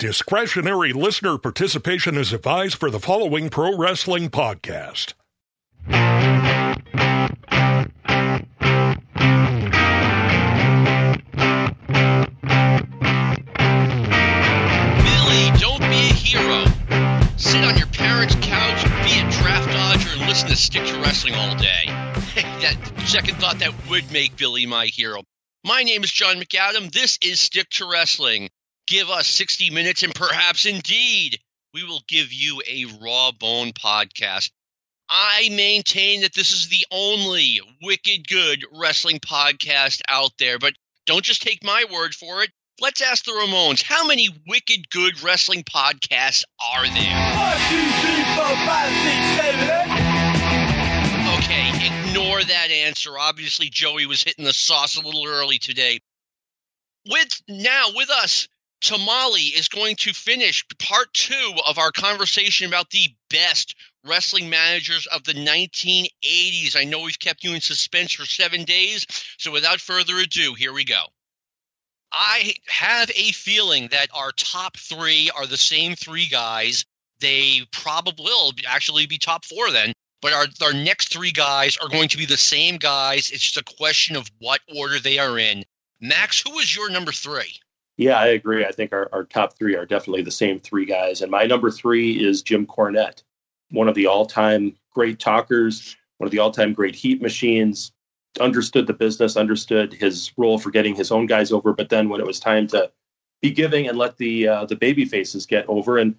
Discretionary listener participation is advised for the following pro wrestling podcast. Billy, don't be a hero. Sit on your parents' couch, be a draft dodger, and listen to Stick to Wrestling all day. that second thought that would make Billy my hero. My name is John McAdam. This is Stick to Wrestling. Give us 60 minutes, and perhaps indeed we will give you a raw bone podcast. I maintain that this is the only wicked good wrestling podcast out there, but don't just take my word for it. Let's ask the Ramones how many wicked good wrestling podcasts are there? Okay, ignore that answer. Obviously, Joey was hitting the sauce a little early today. With now with us, Tamalie is going to finish part two of our conversation about the best wrestling managers of the 1980s. I know we've kept you in suspense for seven days, so without further ado, here we go. I have a feeling that our top three are the same three guys. They probably will actually be top four then. But our, our next three guys are going to be the same guys. It's just a question of what order they are in. Max, who is your number three? Yeah, I agree. I think our, our top three are definitely the same three guys. And my number three is Jim Cornette, one of the all time great talkers, one of the all time great heat machines, understood the business, understood his role for getting his own guys over. But then when it was time to be giving and let the uh, the baby faces get over, and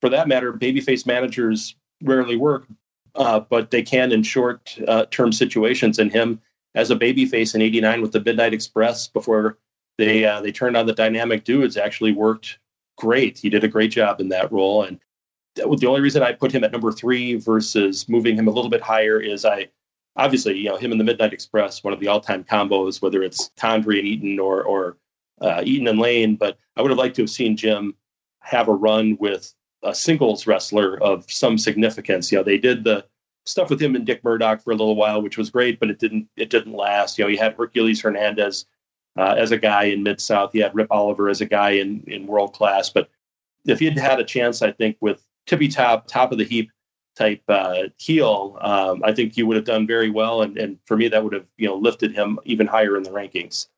for that matter, babyface managers rarely work, uh, but they can in short uh, term situations. And him as a babyface in '89 with the Midnight Express before they uh, they turned on the dynamic dudes actually worked great. He did a great job in that role. And the only reason I put him at number three versus moving him a little bit higher is I obviously, you know, him and the Midnight Express, one of the all-time combos, whether it's Condrey and Eaton or or uh, Eaton and Lane. But I would have liked to have seen Jim have a run with a singles wrestler of some significance. You know, they did the stuff with him and Dick Murdoch for a little while, which was great, but it didn't it didn't last. You know, he had Hercules Hernandez uh, as a guy in Mid South. He had Rip Oliver as a guy in in world class. But if he'd had a chance, I think with tippy top, top of the heap type uh, heel, um, I think he would have done very well. And, and for me, that would have you know lifted him even higher in the rankings.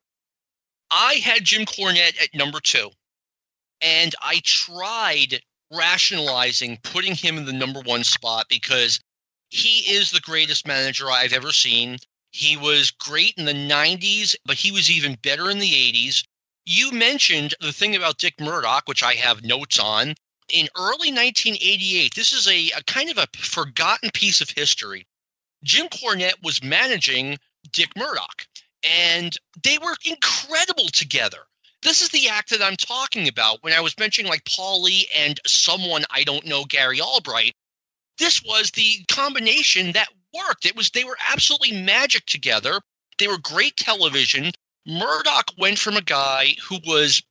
I had Jim Cornette at number two, and I tried rationalizing putting him in the number one spot because he is the greatest manager I've ever seen. He was great in the 90s, but he was even better in the 80s. You mentioned the thing about Dick Murdoch, which I have notes on. In early 1988, this is a, a kind of a forgotten piece of history. Jim Cornette was managing Dick Murdoch, and they were incredible together. This is the act that I'm talking about when I was mentioning like Paulie and someone I don't know, Gary Albright. This was the combination that worked. It was they were absolutely magic together. They were great television. Murdoch went from a guy who was,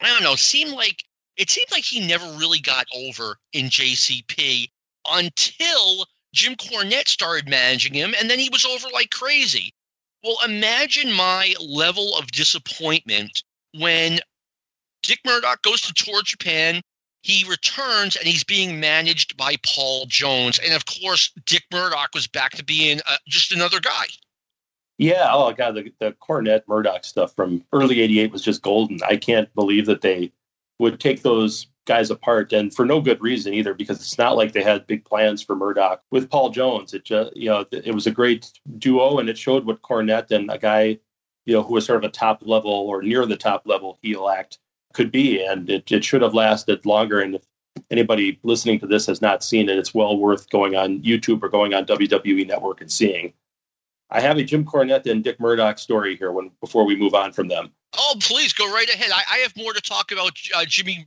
I don't know, seemed like it seemed like he never really got over in JCP until Jim Cornette started managing him, and then he was over like crazy. Well, imagine my level of disappointment when Dick Murdoch goes to tour Japan. He returns and he's being managed by Paul Jones. And of course, Dick Murdoch was back to being uh, just another guy. Yeah. Oh, God. The, the Cornette Murdoch stuff from early 88 was just golden. I can't believe that they would take those guys apart and for no good reason either because it's not like they had big plans for Murdoch with Paul Jones it just you know it was a great duo and it showed what Cornette and a guy you know who was sort of a top level or near the top level heel act could be and it, it should have lasted longer and if anybody listening to this has not seen it it's well worth going on YouTube or going on WWE network and seeing I have a Jim Cornette and Dick Murdoch story here when before we move on from them. Oh, please go right ahead. I, I have more to talk about uh, Jimmy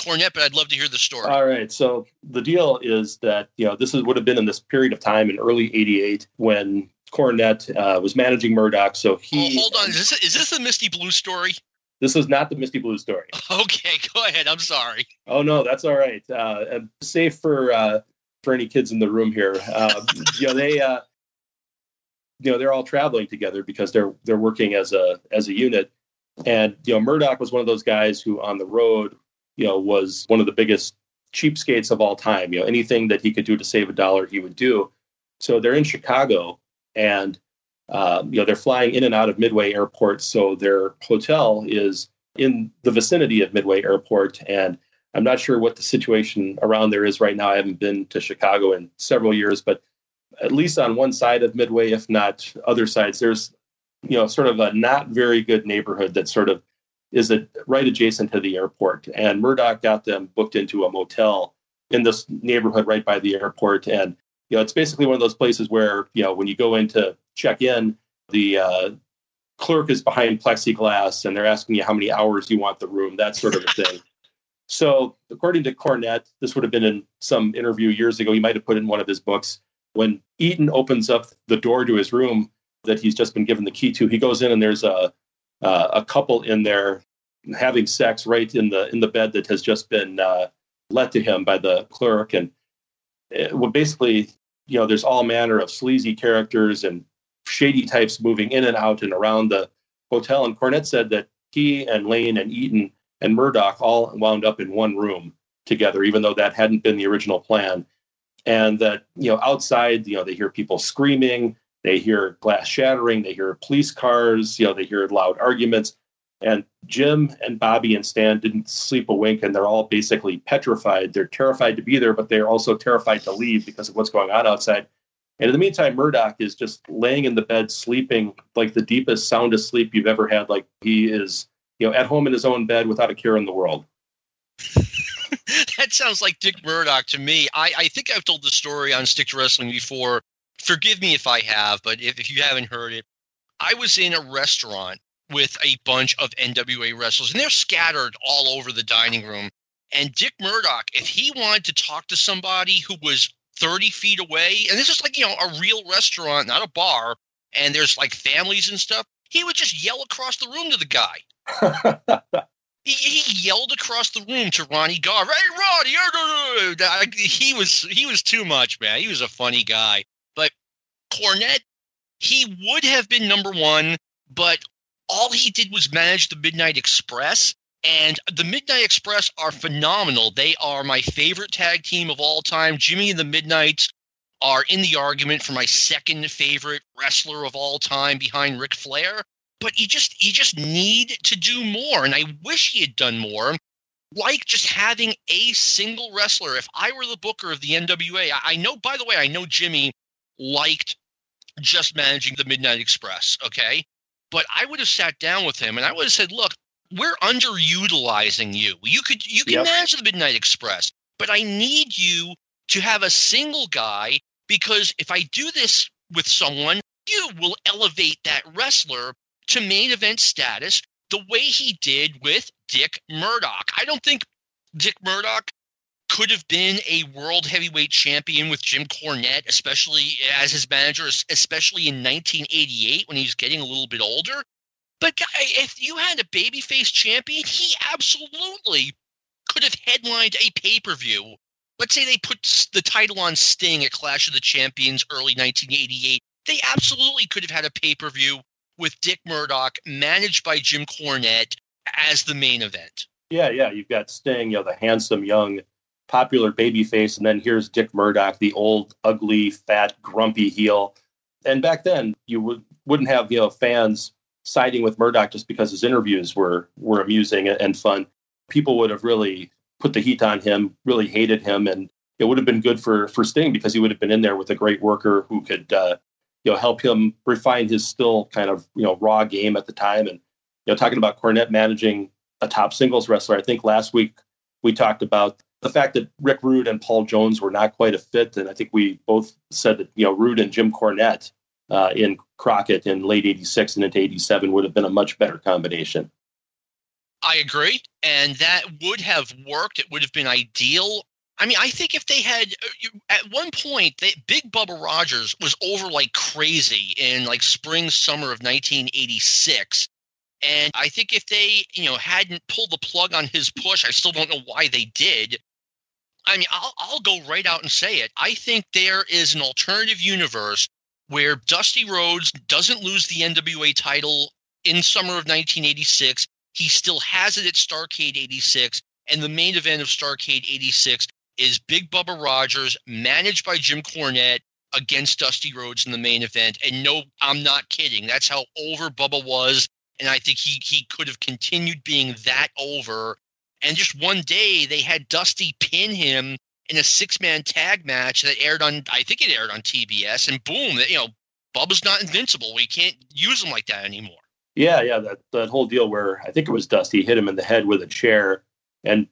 Cornette, but I'd love to hear the story. All right. So the deal is that you know this is, would have been in this period of time in early '88 when Cornette uh, was managing Murdoch. So he. Oh, hold on. Is this, is this the Misty Blue story? This is not the Misty Blue story. Okay, go ahead. I'm sorry. Oh no, that's all right. Uh, safe for uh, for any kids in the room here. Uh, you know they. Uh, you know they're all traveling together because they're they're working as a as a unit and you know murdoch was one of those guys who on the road you know, was one of the biggest cheapskates of all time. You know, anything that he could do to save a dollar, he would do. So they're in Chicago, and uh, you know they're flying in and out of Midway Airport. So their hotel is in the vicinity of Midway Airport, and I'm not sure what the situation around there is right now. I haven't been to Chicago in several years, but at least on one side of Midway, if not other sides, there's you know sort of a not very good neighborhood that sort of is right adjacent to the airport. And Murdoch got them booked into a motel in this neighborhood right by the airport. And you know, it's basically one of those places where you know when you go in to check in, the uh, clerk is behind plexiglass and they're asking you how many hours you want the room, that sort of a thing. so, according to Cornette, this would have been in some interview years ago. He might have put in one of his books. When Eaton opens up the door to his room that he's just been given the key to, he goes in and there's a uh, a couple in there having sex right in the in the bed that has just been uh, let to him by the clerk, and it, well, basically, you know, there's all manner of sleazy characters and shady types moving in and out and around the hotel. And Cornette said that he and Lane and Eaton and Murdoch all wound up in one room together, even though that hadn't been the original plan. And that, you know, outside, you know, they hear people screaming, they hear glass shattering, they hear police cars, you know, they hear loud arguments. And Jim and Bobby and Stan didn't sleep a wink, and they're all basically petrified. They're terrified to be there, but they're also terrified to leave because of what's going on outside. And in the meantime, Murdoch is just laying in the bed, sleeping like the deepest, soundest sleep you've ever had. Like he is, you know, at home in his own bed without a care in the world. that sounds like Dick Murdoch to me. I, I think I've told the story on Stick to Wrestling before forgive me if I have, but if, if you haven't heard it, I was in a restaurant with a bunch of NWA wrestlers, and they're scattered all over the dining room. And Dick Murdoch, if he wanted to talk to somebody who was 30 feet away, and this is like, you know, a real restaurant, not a bar, and there's like families and stuff, he would just yell across the room to the guy. he, he, yelled across the room to Ronnie Garver, "Hey, Ronnie!" He was he was too much, man. He was a funny guy. But Cornette, he would have been number one, but all he did was manage the Midnight Express. And the Midnight Express are phenomenal. They are my favorite tag team of all time. Jimmy and the Midnights are in the argument for my second favorite wrestler of all time behind Ric Flair. But you just you just need to do more. And I wish he had done more. Like just having a single wrestler. If I were the booker of the NWA, I know, by the way, I know Jimmy liked just managing the Midnight Express, okay? But I would have sat down with him and I would have said, "Look, we're underutilizing you. You could you can yep. manage the Midnight Express, but I need you to have a single guy because if I do this with someone, you will elevate that wrestler to main event status the way he did with Dick Murdoch. I don't think Dick Murdoch could have been a world heavyweight champion with Jim Cornette, especially as his manager, especially in 1988 when he was getting a little bit older. But guy, if you had a babyface champion, he absolutely could have headlined a pay per view. Let's say they put the title on Sting at Clash of the Champions early 1988. They absolutely could have had a pay per view with Dick Murdoch, managed by Jim Cornette, as the main event. Yeah, yeah. You've got Sting, you know, the handsome young popular babyface, and then here's Dick Murdoch, the old, ugly, fat, grumpy heel. And back then, you would, wouldn't have you know fans siding with Murdoch just because his interviews were were amusing and fun. People would have really put the heat on him, really hated him, and it would have been good for for Sting because he would have been in there with a great worker who could uh, you know help him refine his still kind of you know raw game at the time. And you know, talking about Cornette managing a top singles wrestler, I think last week we talked about the fact that Rick Rude and Paul Jones were not quite a fit, and I think we both said that you know Rude and Jim Cornette uh, in Crockett in late '86 and into '87 would have been a much better combination. I agree, and that would have worked. It would have been ideal. I mean, I think if they had uh, at one point, they, Big Bubba Rogers was over like crazy in like spring summer of 1986 and I think if they, you know, hadn't pulled the plug on his push, I still don't know why they did. I mean, I'll, I'll go right out and say it. I think there is an alternative universe where Dusty Rhodes doesn't lose the NWA title in summer of 1986. He still has it at Starcade 86. And the main event of Starcade 86 is Big Bubba Rogers, managed by Jim Cornette, against Dusty Rhodes in the main event. And no, I'm not kidding. That's how over Bubba was. And I think he he could have continued being that over. And just one day they had Dusty pin him in a six man tag match that aired on I think it aired on TBS and boom, you know, Bubba's not invincible. We can't use him like that anymore. Yeah, yeah, that that whole deal where I think it was Dusty hit him in the head with a chair and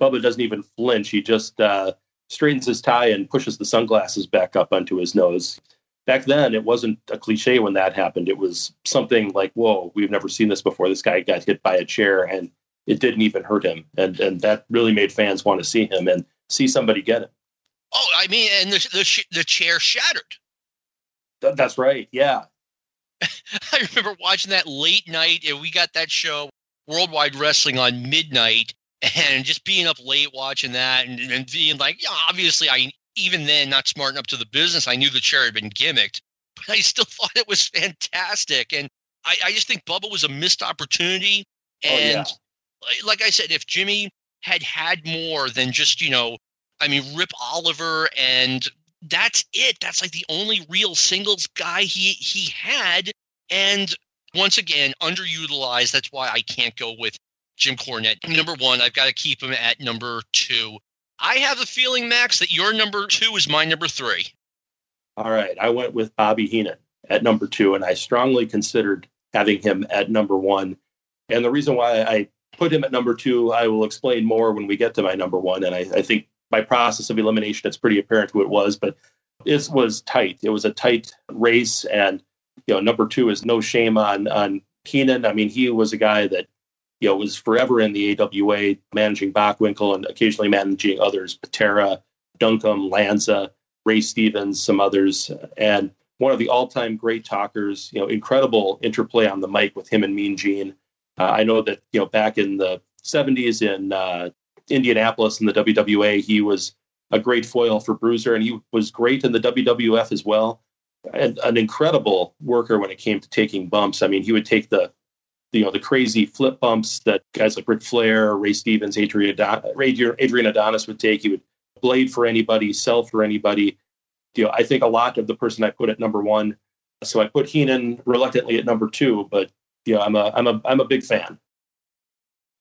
Bubba doesn't even flinch. He just uh, straightens his tie and pushes the sunglasses back up onto his nose. Back then, it wasn't a cliche when that happened. It was something like, "Whoa, we've never seen this before." This guy got hit by a chair, and it didn't even hurt him, and and that really made fans want to see him and see somebody get it. Oh, I mean, and the the, the chair shattered. Th- that's right. Yeah. I remember watching that late night, and we got that show Worldwide Wrestling on midnight, and just being up late watching that and, and being like, yeah, obviously I even then not smart enough to the business. I knew the chair had been gimmicked, but I still thought it was fantastic. And I, I just think Bubba was a missed opportunity. And oh, yeah. like I said, if Jimmy had had more than just, you know, I mean, Rip Oliver and that's it. That's like the only real singles guy he he had. And once again, underutilized. That's why I can't go with Jim Cornette. Number one, I've got to keep him at number two. I have the feeling, Max, that your number two is my number three. All right. I went with Bobby Heenan at number two, and I strongly considered having him at number one. And the reason why I put him at number two, I will explain more when we get to my number one. And I, I think by process of elimination, it's pretty apparent who it was, but it was tight. It was a tight race. And, you know, number two is no shame on, on Heenan. I mean, he was a guy that you know, was forever in the AWA, managing Bockwinkel and occasionally managing others, Patera, Duncum, Lanza, Ray Stevens, some others, and one of the all-time great talkers. You know, incredible interplay on the mic with him and Mean Gene. Uh, I know that you know back in the '70s in uh, Indianapolis in the WWA, he was a great foil for Bruiser, and he was great in the WWF as well. And an incredible worker when it came to taking bumps. I mean, he would take the you know the crazy flip bumps that guys like Ric Flair, Ray Stevens, Adrian, Adrian Adonis would take. He would blade for anybody, sell for anybody. You know, I think a lot of the person I put at number one. So I put Heenan reluctantly at number two, but you know, I'm a I'm a I'm a big fan.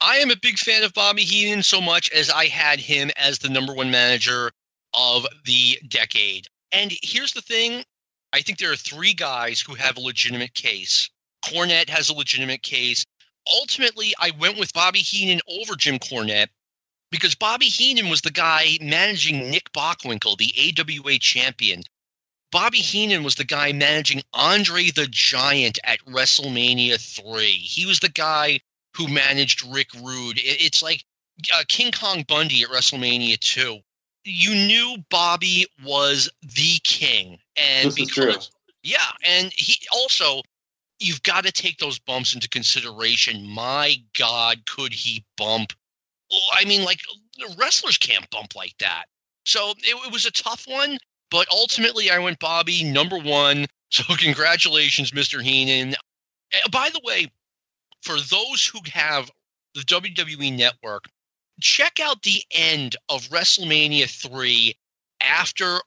I am a big fan of Bobby Heenan so much as I had him as the number one manager of the decade. And here's the thing I think there are three guys who have a legitimate case Cornette has a legitimate case. Ultimately, I went with Bobby Heenan over Jim Cornette because Bobby Heenan was the guy managing Nick Bockwinkel, the AWA champion. Bobby Heenan was the guy managing Andre the Giant at WrestleMania 3. He was the guy who managed Rick Rude. It's like uh, King Kong Bundy at WrestleMania 2. You knew Bobby was the king. And this because, Yeah, and he also you've got to take those bumps into consideration. My God, could he bump? I mean, like wrestlers can't bump like that. So it, it was a tough one, but ultimately I went Bobby number one. So congratulations, Mr. Heenan. Eh, by the way, for those who have the WWE Network, check out the end of WrestleMania 3 after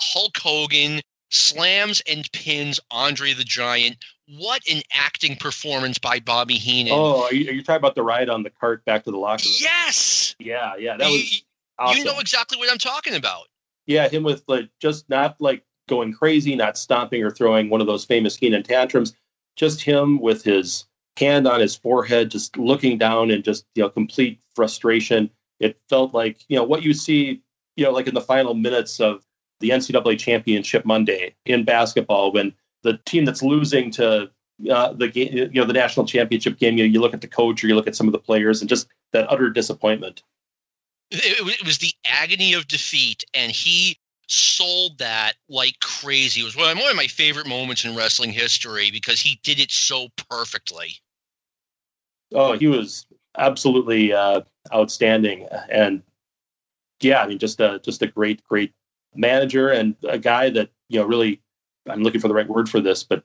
Hulk Hogan slams and pins Andre the Giant what an acting performance by Bobby Heenan. Oh, are you, are you, talking about the ride on the cart back to the locker room? Yes. Yeah, yeah, that was. You, awesome. you know exactly what I'm talking about. Yeah, him with like just not like going crazy, not stomping or throwing one of those famous Heenan tantrums. Just him with his hand on his forehead, just looking down and just you know complete frustration. It felt like you know what you see, you know, like in the final minutes of the NCAA championship Monday in basketball when the team that's losing to uh, the game, you know, the national championship game, you, you look at the coach or you look at some of the players and just that utter disappointment. It, it was the agony of defeat, and he sold that like crazy. It was one of my favorite moments in wrestling history because he did it so perfectly. Oh, he was absolutely uh, outstanding, and yeah, I mean, just a just a great, great manager and a guy that you know really I'm looking for the right word for this, but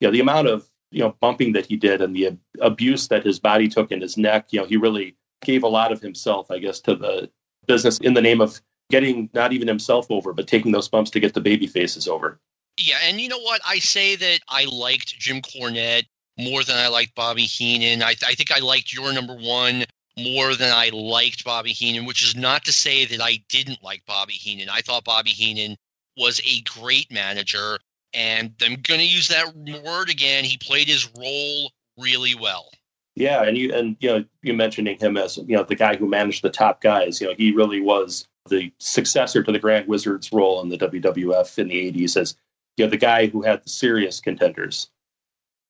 you know, the amount of you know bumping that he did and the abuse that his body took in his neck, you know, he really gave a lot of himself, I guess, to the business in the name of getting not even himself over, but taking those bumps to get the baby faces over. Yeah, and you know what? I say that I liked Jim Cornette more than I liked Bobby Heenan. I, I think I liked your number one more than I liked Bobby Heenan, which is not to say that I didn't like Bobby Heenan. I thought Bobby Heenan was a great manager, and I'm going to use that word again. He played his role really well. Yeah, and you and you know you mentioning him as you know the guy who managed the top guys. You know he really was the successor to the Grand Wizard's role in the WWF in the '80s as you know the guy who had the serious contenders.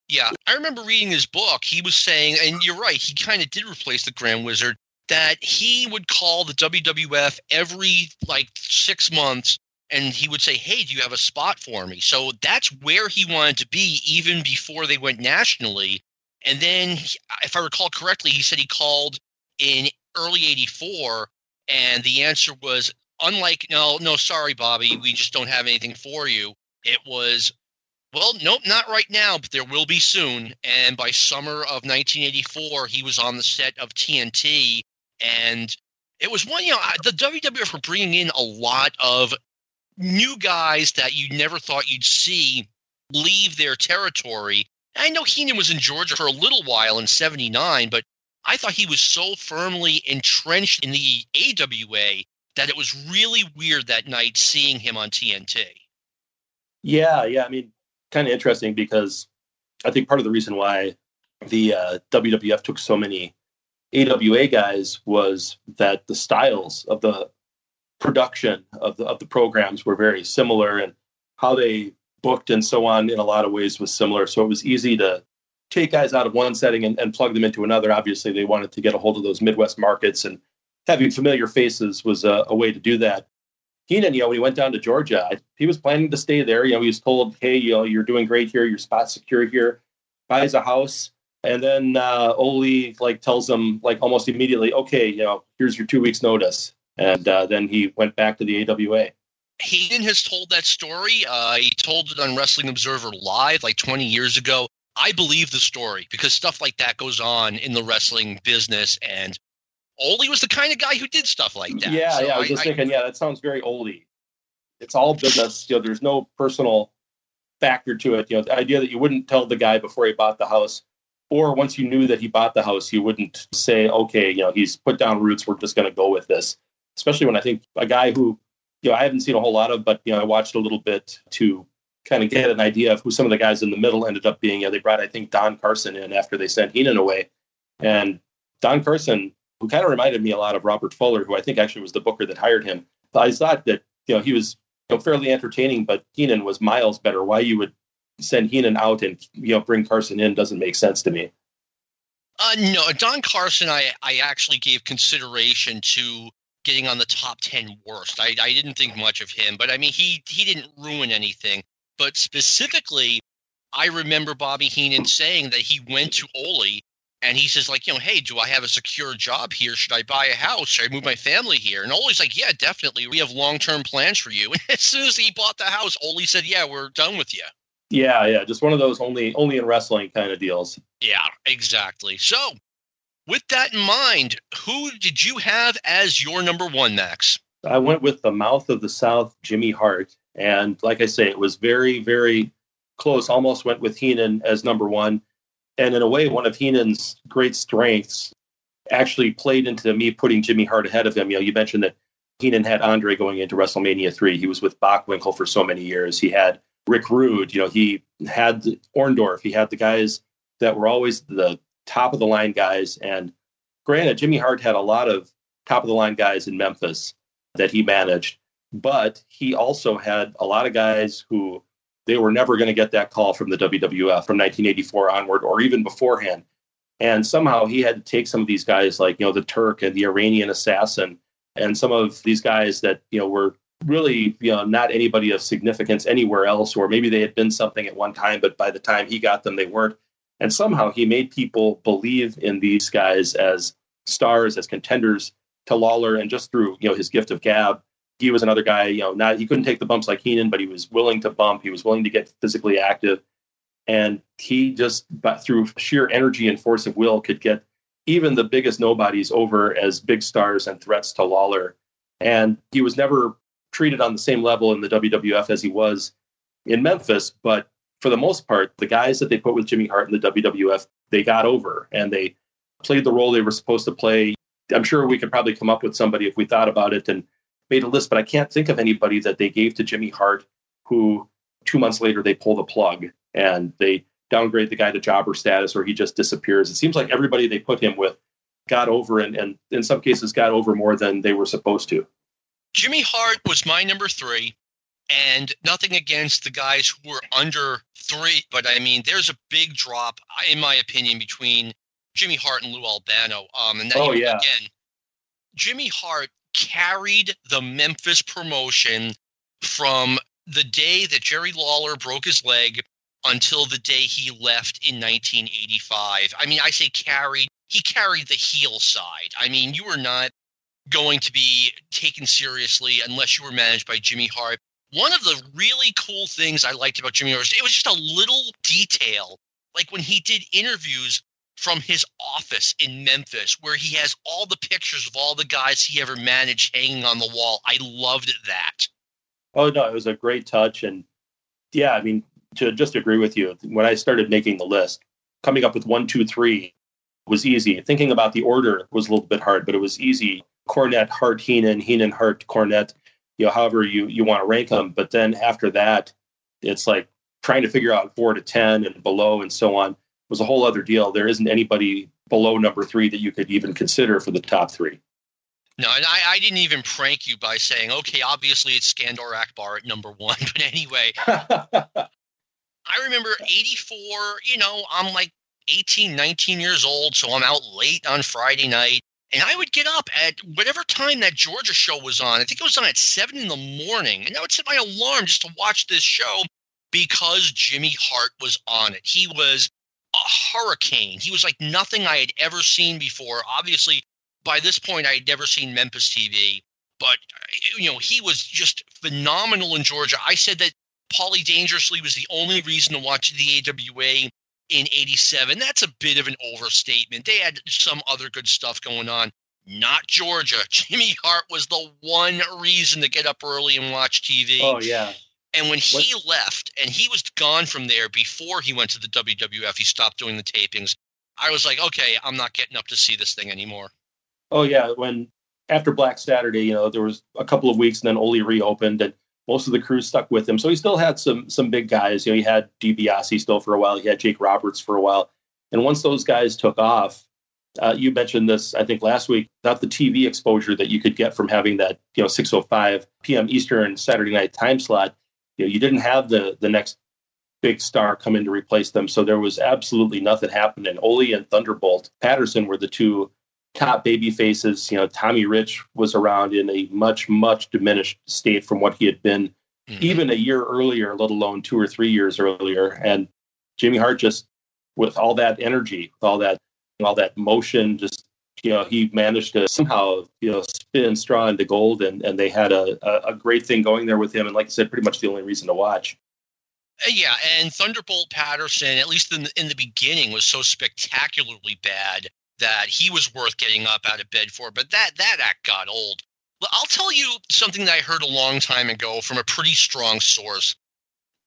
Yeah, I remember reading his book. He was saying, and you're right, he kind of did replace the Grand Wizard. That he would call the WWF every like six months and he would say, Hey, do you have a spot for me? So that's where he wanted to be even before they went nationally. And then, if I recall correctly, he said he called in early 84, and the answer was, unlike, no, no, sorry, Bobby, we just don't have anything for you. It was, well, nope, not right now, but there will be soon. And by summer of 1984, he was on the set of TNT. And it was one, you know, the WWF were bringing in a lot of new guys that you never thought you'd see leave their territory I know Heenan was in Georgia for a little while in 79, but I thought he was so firmly entrenched in the AWA that it was really weird that night seeing him on TNT. Yeah, yeah. I mean, kind of interesting because I think part of the reason why the uh, WWF took so many AWA guys was that the styles of the production of the of the programs were very similar and how they booked and so on in a lot of ways was similar. So it was easy to take guys out of one setting and, and plug them into another. Obviously, they wanted to get a hold of those Midwest markets, and having familiar faces was a, a way to do that. Heenan, you know, when he went down to Georgia, he was planning to stay there. You know, he was told, "Hey, you know, you're doing great here. Your spot's secure here." Buys a house, and then uh, Ole like tells him like almost immediately, "Okay, you know, here's your two weeks notice." And uh, then he went back to the AWA. Heenan has told that story. Uh, he told it on Wrestling Observer Live like 20 years ago. I believe the story because stuff like that goes on in the wrestling business, and Ole was the kind of guy who did stuff like that. Yeah, so yeah. I was just I, thinking, yeah, that sounds very Ole. It's all business. You know, there's no personal factor to it. You know, the idea that you wouldn't tell the guy before he bought the house, or once you knew that he bought the house, you wouldn't say, okay, you know, he's put down roots. We're just going to go with this. Especially when I think a guy who you know, I haven't seen a whole lot of, but you know, I watched a little bit to kind of get an idea of who some of the guys in the middle ended up being. You know, they brought, I think, Don Carson in after they sent Heenan away, and Don Carson, who kind of reminded me a lot of Robert Fuller, who I think actually was the booker that hired him. I thought that you know he was you know, fairly entertaining, but Heenan was miles better. Why you would send Heenan out and you know bring Carson in doesn't make sense to me. Uh, no, Don Carson, I I actually gave consideration to getting on the top 10 worst. I, I didn't think much of him, but I mean, he, he didn't ruin anything. But specifically, I remember Bobby Heenan saying that he went to Ole and he says, like, you know, hey, do I have a secure job here? Should I buy a house? Should I move my family here? And Ole's like, yeah, definitely. We have long term plans for you. And as soon as he bought the house, Ole said, yeah, we're done with you. Yeah, yeah, just one of those only only in wrestling kind of deals. Yeah, exactly. So with that in mind, who did you have as your number one, Max? I went with the mouth of the South, Jimmy Hart. And like I say, it was very, very close. Almost went with Heenan as number one. And in a way, one of Heenan's great strengths actually played into me putting Jimmy Hart ahead of him. You know, you mentioned that Heenan had Andre going into WrestleMania 3. He was with Bockwinkel for so many years. He had Rick Rude. You know, he had Orndorff. He had the guys that were always the top of the line guys. And granted, Jimmy Hart had a lot of top of the line guys in Memphis that he managed, but he also had a lot of guys who they were never going to get that call from the WWF from 1984 onward or even beforehand. And somehow he had to take some of these guys like, you know, the Turk and the Iranian assassin and some of these guys that, you know, were really, you know, not anybody of significance anywhere else, or maybe they had been something at one time, but by the time he got them, they weren't. And somehow he made people believe in these guys as stars, as contenders to Lawler, and just through you know his gift of gab, he was another guy. You know, not he couldn't take the bumps like Heenan, but he was willing to bump. He was willing to get physically active, and he just but through sheer energy and force of will could get even the biggest nobodies over as big stars and threats to Lawler. And he was never treated on the same level in the WWF as he was in Memphis. But for the most part, the guys that they put with Jimmy Hart in the WWF, they got over and they played the role they were supposed to play. I'm sure we could probably come up with somebody if we thought about it and made a list, but I can't think of anybody that they gave to Jimmy Hart who two months later they pull the plug and they downgrade the guy to jobber status or he just disappears. It seems like everybody they put him with got over and, and in some cases got over more than they were supposed to. Jimmy Hart was my number three, and nothing against the guys who were under three, but I mean, there's a big drop, in my opinion, between Jimmy Hart and Lou Albano. Um, and that, oh, yeah. again, Jimmy Hart carried the Memphis promotion from the day that Jerry Lawler broke his leg until the day he left in 1985. I mean, I say carried, he carried the heel side. I mean, you were not going to be taken seriously unless you were managed by Jimmy Hart. One of the really cool things I liked about Jimmy Hart, it was just a little detail, like when he did interviews from his office in Memphis, where he has all the pictures of all the guys he ever managed hanging on the wall. I loved that. Oh no, it was a great touch, and yeah, I mean, to just agree with you, when I started making the list, coming up with one, two, three was easy. Thinking about the order was a little bit hard, but it was easy. Cornette, Hart, Heenan, Heenan, Hart, Cornette, you know, however you, you want to rank them. But then after that, it's like trying to figure out four to 10 and below and so on was a whole other deal. There isn't anybody below number three that you could even consider for the top three. No, and I, I didn't even prank you by saying, okay, obviously it's Skandor Akbar at number one. But anyway, I remember 84, you know, I'm like 18, 19 years old, so I'm out late on Friday night. And I would get up at whatever time that Georgia show was on. I think it was on at seven in the morning. And I would set my alarm just to watch this show because Jimmy Hart was on it. He was hurricane. He was like nothing I had ever seen before. Obviously, by this point, I had never seen Memphis TV, but you know he was just phenomenal in Georgia. I said that Paulie Dangerously was the only reason to watch the AWA in 87. That's a bit of an overstatement. They had some other good stuff going on. Not Georgia. Jimmy Hart was the one reason to get up early and watch TV. Oh, yeah. And when he what? left and he was gone from there before he went to the WWF, he stopped doing the tapings. I was like, okay, I'm not getting up to see this thing anymore. Oh yeah, when after Black Saturday, you know, there was a couple of weeks, and then Ole reopened, and most of the crew stuck with him. So he still had some some big guys. You know, he had DiBiase still for a while. He had Jake Roberts for a while, and once those guys took off, uh, you mentioned this, I think last week, about the TV exposure that you could get from having that, you know, 6:05 p.m. Eastern Saturday night time slot. You know, you didn't have the the next big star come in to replace them, so there was absolutely nothing happening. Ole and Thunderbolt Patterson were the two top baby faces. You know, Tommy Rich was around in a much, much diminished state from what he had been mm-hmm. even a year earlier, let alone two or three years earlier. And Jimmy Hart just with all that energy, with all that all that motion, just you know, he managed to somehow, you know, spin straw into gold and, and they had a, a, a great thing going there with him. And like I said, pretty much the only reason to watch. Uh, yeah, and Thunderbolt Patterson, at least in the, in the beginning, was so spectacularly bad that he was worth getting up out of bed for. But that that act got old. I'll tell you something that I heard a long time ago from a pretty strong source.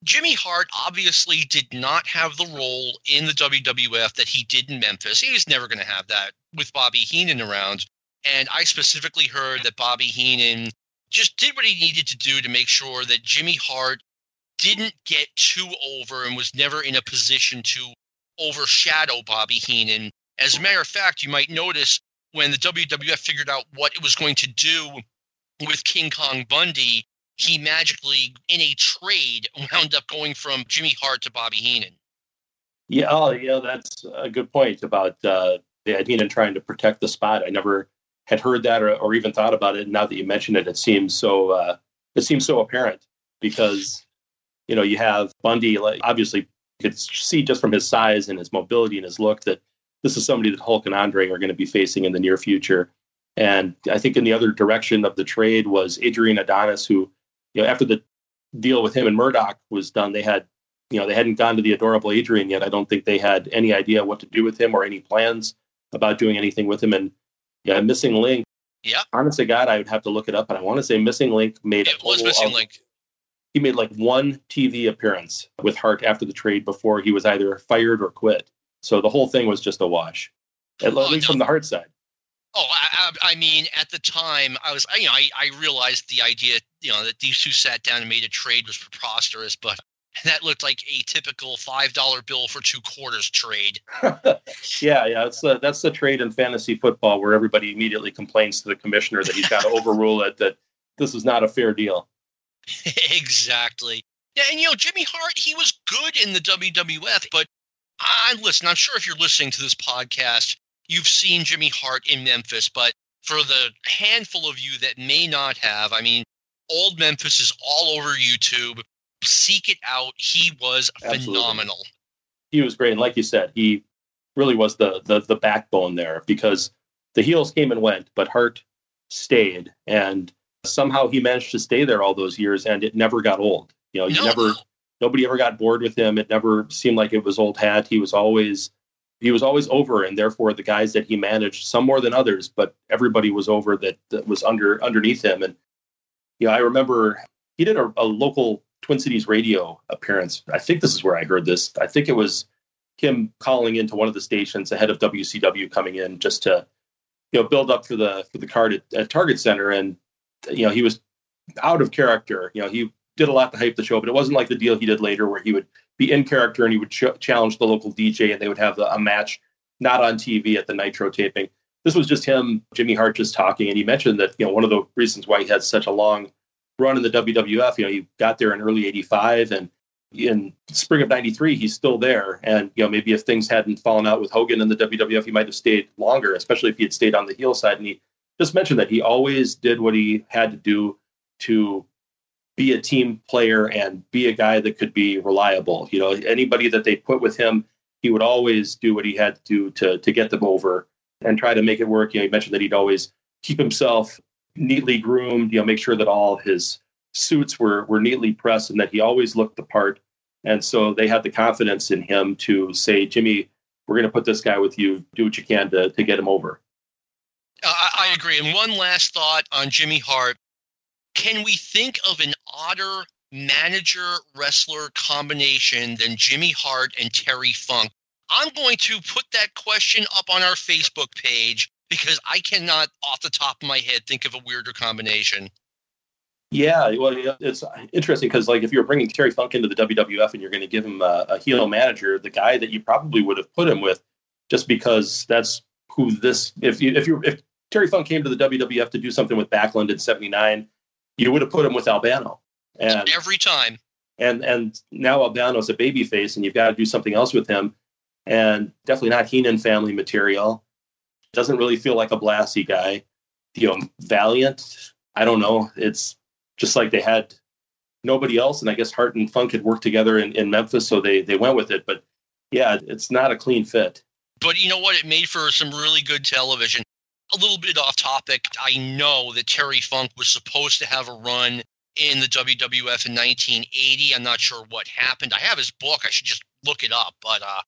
Jimmy Hart obviously did not have the role in the WWF that he did in Memphis. He was never going to have that with Bobby Heenan around. And I specifically heard that Bobby Heenan just did what he needed to do to make sure that Jimmy Hart didn't get too over and was never in a position to overshadow Bobby Heenan as a matter of fact, you might notice when the WWF figured out what it was going to do with King Kong Bundy, he magically, in a trade, wound up going from Jimmy Hart to Bobby Heenan. Yeah, oh, yeah, that's a good point about uh, the Heenan trying to protect the spot. I never had heard that or, or even thought about it. And Now that you mention it, it seems so. Uh, it seems so apparent because you know you have Bundy. Like obviously, you could see just from his size and his mobility and his look that this is somebody that Hulk and Andre are going to be facing in the near future. And I think in the other direction of the trade was Adrian Adonis, who, you know, after the deal with him and Murdoch was done, they had, you know, they hadn't gone to the adorable Adrian yet. I don't think they had any idea what to do with him or any plans about doing anything with him. And yeah, Missing Link. Yeah. Honest to God, I would have to look it up, but I want to say Missing Link made it was Missing of, Link. He made like one TV appearance with Hart after the trade before he was either fired or quit. So the whole thing was just a wash, at oh, least no. from the Hart side. Oh, I, I, mean, at the time, I was, you know, I, I realized the idea, you know, that these two sat down and made a trade was preposterous, but that looked like a typical five dollar bill for two quarters trade. yeah, yeah, that's the that's the trade in fantasy football where everybody immediately complains to the commissioner that he's got to overrule it that this is not a fair deal. exactly. Yeah, and you know Jimmy Hart, he was good in the WWF, but I listen. I'm sure if you're listening to this podcast, you've seen Jimmy Hart in Memphis, but for the handful of you that may not have, I mean, old Memphis is all over YouTube seek it out. He was Absolutely. phenomenal. He was great, and like you said, he really was the the the backbone there because the heels came and went, but Hart stayed, and somehow he managed to stay there all those years, and it never got old. You know, no. never nobody ever got bored with him. It never seemed like it was old hat. He was always he was always over, and therefore the guys that he managed, some more than others, but everybody was over that, that was under underneath him. And you know, I remember he did a, a local Twin Cities radio appearance. I think this is where I heard this. I think it was him calling into one of the stations ahead of WCW coming in just to you know build up for the for the card at, at Target Center and you know he was out of character. You know he did a lot to hype the show, but it wasn't like the deal he did later where he would be in character and he would ch- challenge the local DJ and they would have the, a match not on TV at the Nitro taping. This was just him, Jimmy Hart, just talking, and he mentioned that you know one of the reasons why he had such a long run in the WWF. You know, he got there in early '85, and in spring of '93, he's still there. And you know, maybe if things hadn't fallen out with Hogan in the WWF, he might have stayed longer, especially if he had stayed on the heel side. And he just mentioned that he always did what he had to do to be a team player and be a guy that could be reliable. You know, anybody that they put with him, he would always do what he had to do to to get them over and try to make it work. You know, he mentioned that he'd always keep himself neatly groomed, you know, make sure that all his suits were were neatly pressed and that he always looked the part. And so they had the confidence in him to say, Jimmy, we're going to put this guy with you. Do what you can to, to get him over. I, I agree. And one last thought on Jimmy Hart. Can we think of an odder manager wrestler combination than Jimmy Hart and Terry Funk? I'm going to put that question up on our Facebook page because I cannot, off the top of my head, think of a weirder combination. Yeah, well, it's interesting because, like, if you're bringing Terry Funk into the WWF and you're going to give him a, a heel manager, the guy that you probably would have put him with, just because that's who this. If you if you if Terry Funk came to the WWF to do something with Backlund in '79, you would have put him with Albano. And every time. And and now Albano's a babyface, and you've got to do something else with him. And definitely not Heenan family material. Doesn't really feel like a Blassie guy. You know, Valiant. I don't know. It's just like they had nobody else, and I guess Hart and Funk had worked together in, in Memphis, so they they went with it. But yeah, it's not a clean fit. But you know what? It made for some really good television. A little bit off topic. I know that Terry Funk was supposed to have a run in the WWF in 1980. I'm not sure what happened. I have his book. I should just look it up. But uh,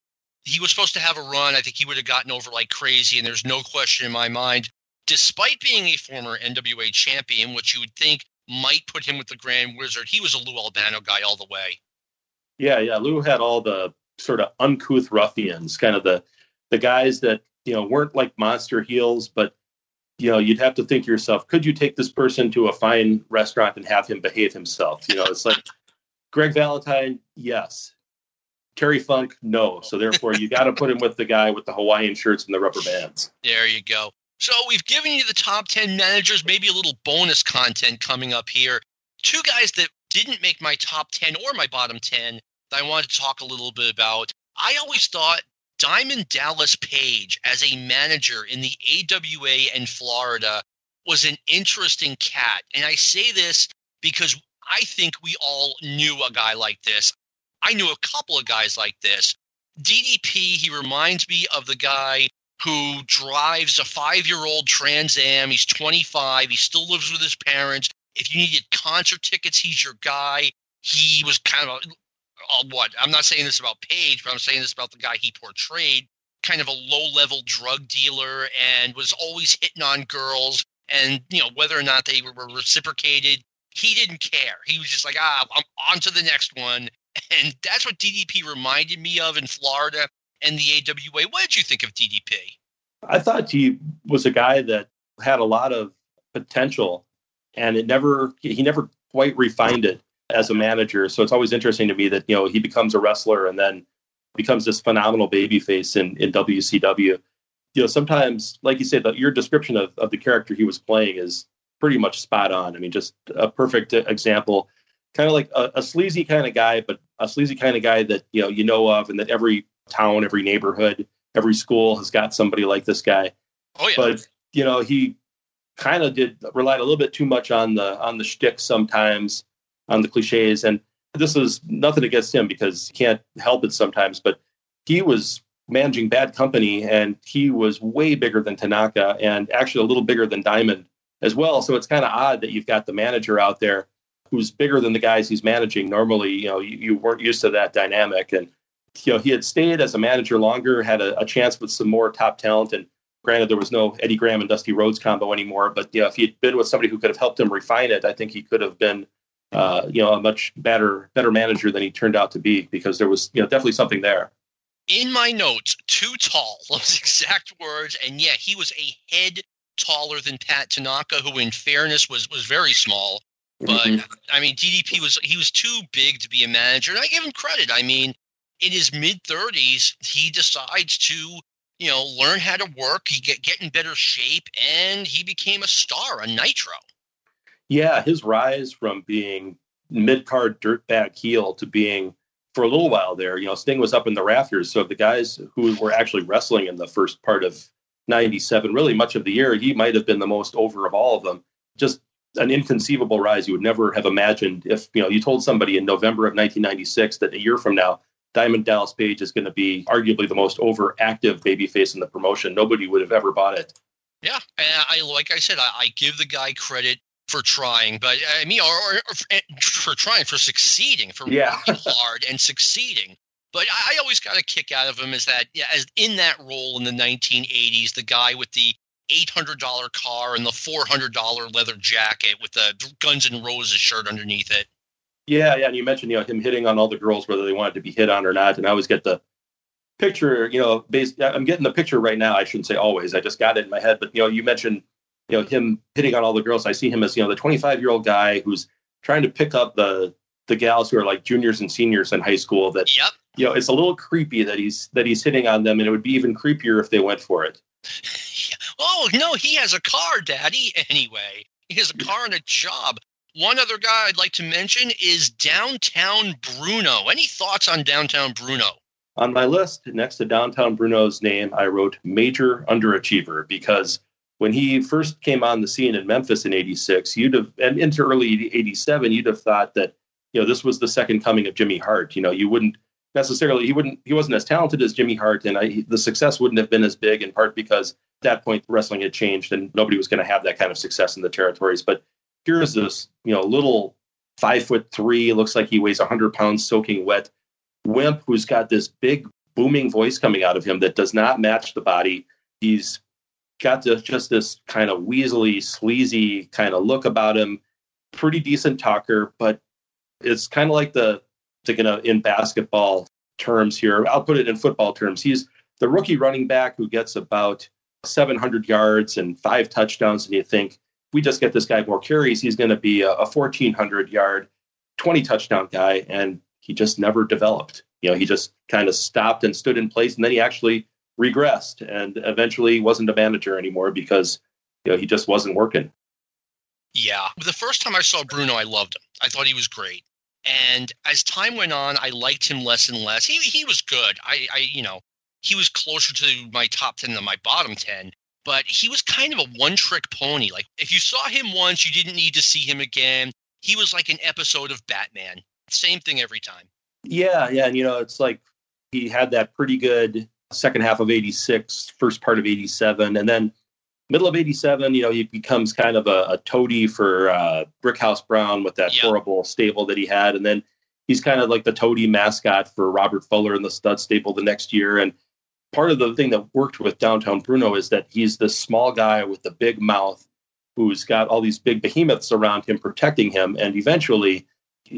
he was supposed to have a run. I think he would have gotten over like crazy, and there's no question in my mind. Despite being a former NWA champion, which you would think might put him with the Grand Wizard, he was a Lou Albano guy all the way. Yeah, yeah. Lou had all the sort of uncouth ruffians, kind of the the guys that you know weren't like monster heels, but you know you'd have to think to yourself, could you take this person to a fine restaurant and have him behave himself? You know, it's like Greg Valentine, yes. Terry Funk, no. So therefore, you got to put him with the guy with the Hawaiian shirts and the rubber bands. There you go. So we've given you the top 10 managers, maybe a little bonus content coming up here. Two guys that didn't make my top 10 or my bottom 10 that I wanted to talk a little bit about. I always thought Diamond Dallas Page as a manager in the AWA in Florida was an interesting cat. And I say this because I think we all knew a guy like this. I knew a couple of guys like this. DDP, he reminds me of the guy who drives a five year old Trans Am. He's 25. He still lives with his parents. If you needed concert tickets, he's your guy. He was kind of a, uh, what? I'm not saying this about Page, but I'm saying this about the guy he portrayed. kind of a low level drug dealer and was always hitting on girls. And, you know, whether or not they were reciprocated, he didn't care. He was just like, ah, I'm on to the next one. And that's what DDP reminded me of in Florida and the AWA. What did you think of DDP? I thought he was a guy that had a lot of potential and it never he never quite refined it as a manager. So it's always interesting to me that, you know, he becomes a wrestler and then becomes this phenomenal babyface in, in WCW. You know, sometimes, like you said, your description of, of the character he was playing is pretty much spot on. I mean, just a perfect example. Kind of like a, a sleazy kind of guy, but a sleazy kind of guy that you know you know of, and that every town, every neighborhood, every school has got somebody like this guy. Oh yeah. But you know, he kind of did relied a little bit too much on the on the shtick sometimes, on the cliches, and this is nothing against him because he can't help it sometimes, but he was managing bad company and he was way bigger than Tanaka and actually a little bigger than Diamond as well. So it's kind of odd that you've got the manager out there who's bigger than the guys he's managing. Normally, you know, you, you weren't used to that dynamic. And, you know, he had stayed as a manager longer, had a, a chance with some more top talent. And granted, there was no Eddie Graham and Dusty Rhodes combo anymore, but, you know, if he'd been with somebody who could have helped him refine it, I think he could have been uh, you know, a much better better manager than he turned out to be because there was, you know, definitely something there. In my notes, too tall, those exact words, and yeah, he was a head taller than Pat Tanaka, who, in fairness, was was very small. But mm-hmm. I mean, DDP was he was too big to be a manager, and I give him credit. I mean, in his mid thirties, he decides to you know learn how to work, he get get in better shape, and he became a star on Nitro yeah, his rise from being mid card dirtbag heel to being for a little while there, you know, Sting was up in the rafters. So the guys who were actually wrestling in the first part of 97, really much of the year, he might have been the most over of all of them. Just an inconceivable rise you would never have imagined if, you know, you told somebody in November of 1996 that a year from now, Diamond Dallas Page is going to be arguably the most overactive babyface in the promotion. Nobody would have ever bought it. Yeah, and I like I said, I, I give the guy credit for trying, but uh, I mean, or, or, or for trying, for succeeding, for yeah. working hard and succeeding. But I, I always got a kick out of him is that yeah, as in that role in the 1980s, the guy with the $800 car and the $400 leather jacket with the Guns N' Roses shirt underneath it. Yeah, yeah, and you mentioned you know him hitting on all the girls whether they wanted to be hit on or not, and I always get the picture. You know, based, I'm getting the picture right now. I shouldn't say always. I just got it in my head, but you know, you mentioned you know him hitting on all the girls. I see him as you know the 25 year old guy who's trying to pick up the the gals who are like juniors and seniors in high school. That yep. you know it's a little creepy that he's that he's hitting on them, and it would be even creepier if they went for it. oh no, he has a car, Daddy. Anyway, he has a car and a job. One other guy I'd like to mention is Downtown Bruno. Any thoughts on Downtown Bruno? On my list, next to Downtown Bruno's name, I wrote Major Underachiever because when he first came on the scene in Memphis in 86, you'd have, and into early 87, you'd have thought that, you know, this was the second coming of Jimmy Hart. You know, you wouldn't necessarily, he wouldn't, he wasn't as talented as Jimmy Hart. And I, the success wouldn't have been as big in part because at that point wrestling had changed and nobody was going to have that kind of success in the territories. But here's this, you know, little five foot three, looks like he weighs 100 pounds soaking wet wimp who's got this big booming voice coming out of him that does not match the body. He's got this, just this kind of weaselly, sleazy kind of look about him. Pretty decent talker, but it's kind of like the, thinking of in basketball terms here. I'll put it in football terms. He's the rookie running back who gets about 700 yards and five touchdowns, and you think we just get this guy more carries, he's going to be a, a 1400 yard, 20 touchdown guy, and he just never developed. You know, he just kind of stopped and stood in place, and then he actually regressed and eventually wasn't a manager anymore because you know he just wasn't working. Yeah, the first time I saw Bruno, I loved him. I thought he was great, and as time went on, I liked him less and less. He he was good. I I you know he was closer to my top ten than my bottom ten. But he was kind of a one trick pony. Like if you saw him once, you didn't need to see him again. He was like an episode of Batman. Same thing every time. Yeah, yeah, and you know, it's like he had that pretty good second half of 86, first part of 87. And then middle of 87, you know, he becomes kind of a, a toady for uh, Brickhouse Brown with that yep. horrible stable that he had. And then he's kind of like the toady mascot for Robert Fuller in the stud stable the next year. And part of the thing that worked with downtown Bruno is that he's this small guy with the big mouth who's got all these big behemoths around him protecting him. And eventually,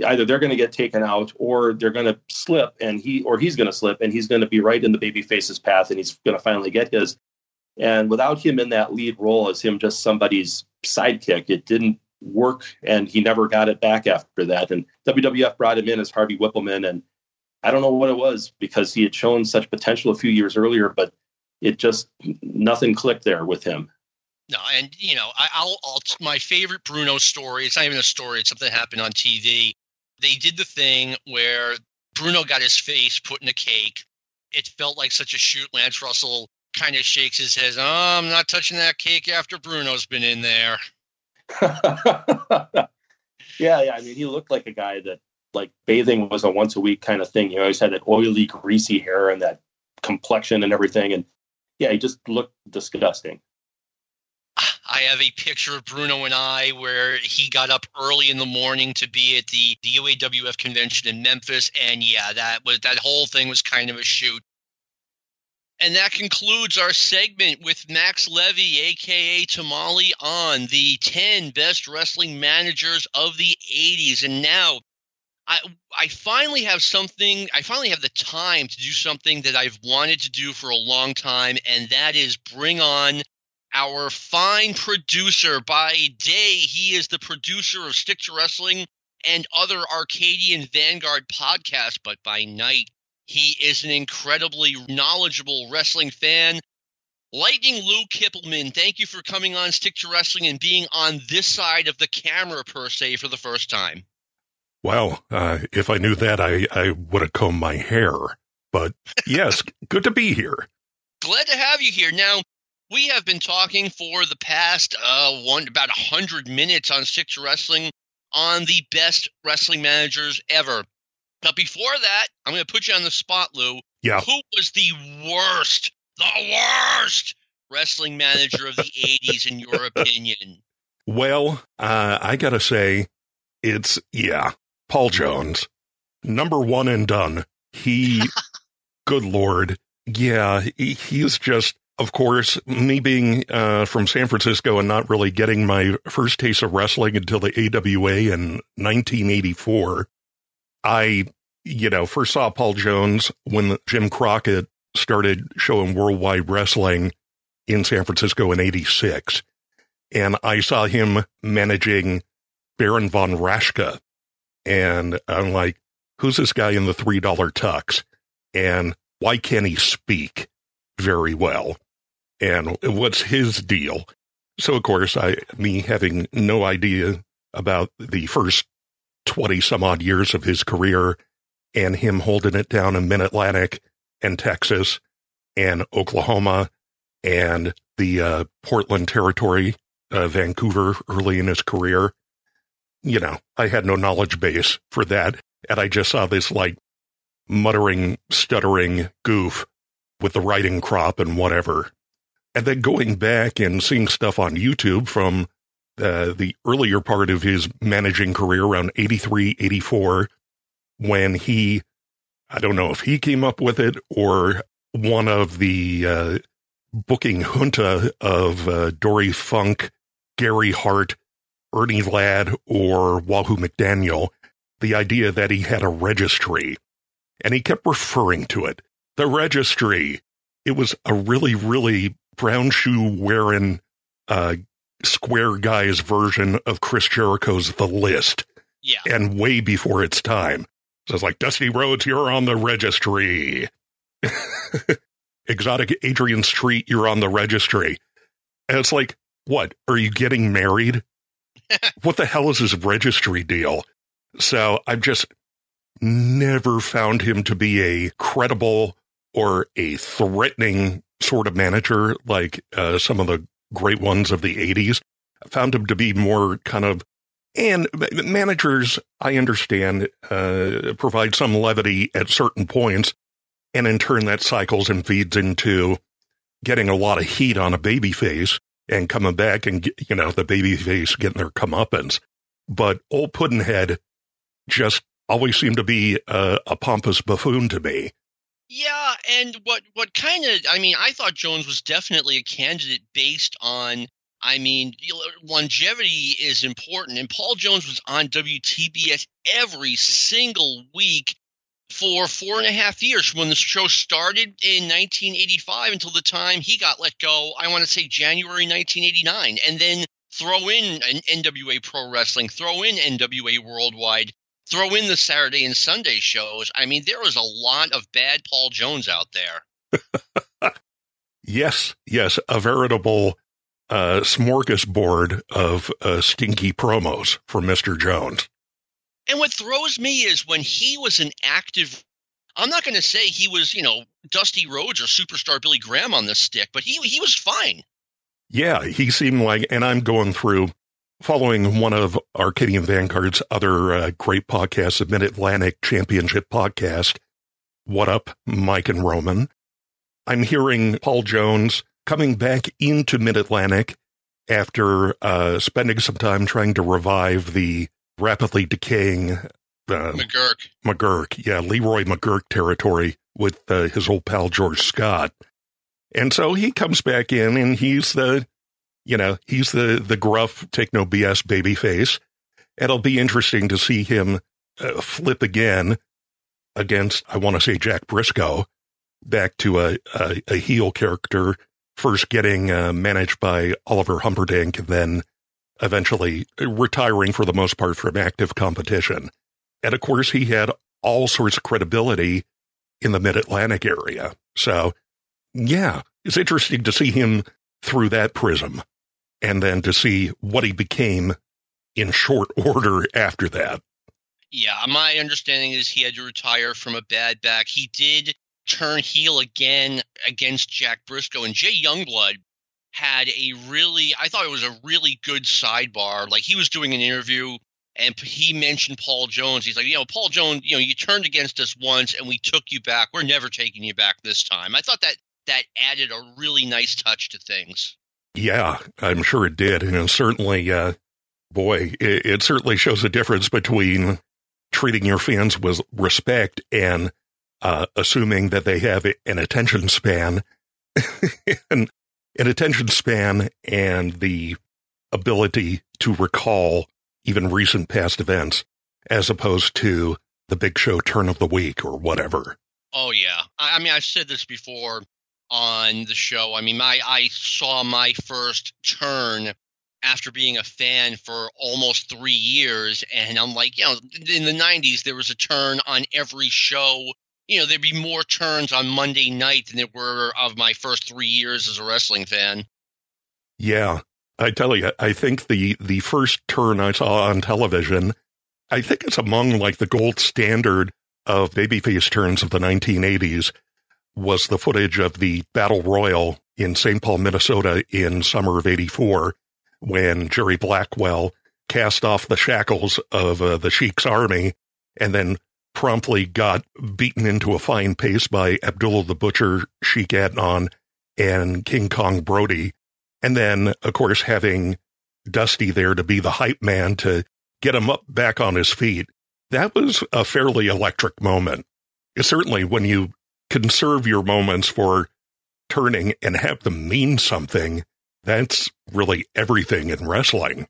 either they're going to get taken out or they're going to slip and he or he's going to slip and he's going to be right in the baby face's path and he's going to finally get his and without him in that lead role as him just somebody's sidekick it didn't work and he never got it back after that and wwf brought him in as harvey Wippleman. and i don't know what it was because he had shown such potential a few years earlier but it just nothing clicked there with him no, and you know, I, will I'll my favorite Bruno story. It's not even a story; it's something that happened on TV. They did the thing where Bruno got his face put in a cake. It felt like such a shoot. Lance Russell kind of shakes his head. Oh, I'm not touching that cake after Bruno's been in there. yeah, yeah. I mean, he looked like a guy that like bathing was a once a week kind of thing. He always had that oily, greasy hair and that complexion and everything. And yeah, he just looked disgusting. I have a picture of Bruno and I where he got up early in the morning to be at the, the UAWF convention in Memphis, and yeah, that was that whole thing was kind of a shoot. And that concludes our segment with Max Levy, aka Tamalie, on the 10 best wrestling managers of the 80s. And now I I finally have something I finally have the time to do something that I've wanted to do for a long time, and that is bring on our fine producer. By day, he is the producer of Stick to Wrestling and other Arcadian Vanguard podcasts, but by night, he is an incredibly knowledgeable wrestling fan. Lightning Lou Kippelman, thank you for coming on Stick to Wrestling and being on this side of the camera, per se, for the first time. Well, uh, if I knew that, I, I would have combed my hair. But yes, good to be here. Glad to have you here. Now, we have been talking for the past uh, one about a hundred minutes on Stick to Wrestling on the best wrestling managers ever. But before that, I'm going to put you on the spot, Lou. Yeah. Who was the worst, the worst wrestling manager of the 80s, in your opinion? Well, uh, I got to say, it's, yeah, Paul Jones. Number one and done. He, good Lord. Yeah, he, he's just of course, me being uh, from San Francisco and not really getting my first taste of wrestling until the AWA in 1984, I, you know, first saw Paul Jones when Jim Crockett started showing Worldwide Wrestling in San Francisco in 86. And I saw him managing Baron von Raschke. And I'm like, who's this guy in the $3 tux? And why can't he speak very well? and what's his deal. So of course, I, me having no idea about the first 20 some odd years of his career and him holding it down in mid-Atlantic and Texas and Oklahoma and the uh, Portland territory, uh, Vancouver early in his career. You know, I had no knowledge base for that. And I just saw this like muttering, stuttering goof with the writing crop and whatever. And then going back and seeing stuff on YouTube from uh, the earlier part of his managing career around 83, 84, when he, I don't know if he came up with it or one of the uh, booking junta of uh, Dory Funk, Gary Hart, Ernie Ladd, or Wahoo McDaniel, the idea that he had a registry. And he kept referring to it. The registry. It was a really, really brown shoe wearing uh, square guy's version of Chris Jericho's The List. Yeah. And way before its time. So it's like, Dusty Rhodes, you're on the registry. Exotic Adrian Street, you're on the registry. And it's like, what? Are you getting married? what the hell is this registry deal? So I've just never found him to be a credible or a threatening sort of manager like uh, some of the great ones of the 80s. I found him to be more kind of, and managers, I understand, uh, provide some levity at certain points. And in turn, that cycles and feeds into getting a lot of heat on a baby face and coming back and, you know, the baby face getting their comeuppance. But old Puddinhead just always seemed to be a, a pompous buffoon to me. Yeah, and what what kind of I mean, I thought Jones was definitely a candidate based on I mean, longevity is important, and Paul Jones was on WTBS every single week for four and a half years from when the show started in 1985 until the time he got let go. I want to say January 1989, and then throw in an NWA Pro Wrestling, throw in NWA Worldwide, throw in the Saturday and Sunday shows. I mean, there was a lot of bad Paul Jones out there. yes, yes, a veritable uh, smorgasbord of uh, stinky promos for Mr. Jones. And what throws me is when he was an active. I'm not going to say he was, you know, Dusty Rhodes or superstar Billy Graham on this stick, but he he was fine. Yeah, he seemed like, and I'm going through following one of Arcadian Vanguard's other uh, great podcasts, the Mid Atlantic Championship podcast. What up, Mike and Roman? I'm hearing Paul Jones coming back into Mid Atlantic after uh, spending some time trying to revive the rapidly decaying uh, McGuirk. McGuirk, yeah, Leroy McGuirk territory with uh, his old pal George Scott. And so he comes back in and he's the, you know, he's the, the gruff, take no BS baby face. It'll be interesting to see him uh, flip again against, I want to say Jack Briscoe, back to a, a, a heel character, first getting uh, managed by Oliver Humperdink and then eventually retiring for the most part from active competition. And of course, he had all sorts of credibility in the mid Atlantic area. So yeah, it's interesting to see him through that prism and then to see what he became in short order after that. Yeah, my understanding is he had to retire from a bad back. He did turn heel again against Jack Briscoe, and Jay Youngblood had a really, I thought it was a really good sidebar. Like he was doing an interview and he mentioned Paul Jones. He's like, you know, Paul Jones, you know, you turned against us once and we took you back. We're never taking you back this time. I thought that that added a really nice touch to things. Yeah, I'm sure it did. And certainly, uh, boy, it, it certainly shows a difference between treating your fans with respect and uh, assuming that they have an attention span and an attention span and the ability to recall even recent past events as opposed to the big show turn of the week or whatever. Oh yeah. I mean I've said this before on the show. I mean, my I saw my first turn after being a fan for almost three years, and I'm like, you know, in the '90s there was a turn on every show. You know, there'd be more turns on Monday night than there were of my first three years as a wrestling fan. Yeah, I tell you, I think the the first turn I saw on television, I think it's among like the gold standard of babyface turns of the 1980s was the footage of the battle royal in St. Paul, Minnesota in summer of 84 when Jerry Blackwell cast off the shackles of uh, the Sheik's army and then promptly got beaten into a fine pace by Abdullah the Butcher, Sheik Adnan, and King Kong Brody. And then, of course, having Dusty there to be the hype man to get him up back on his feet. That was a fairly electric moment. Certainly, when you conserve your moments for turning and have them mean something, that's really everything in wrestling.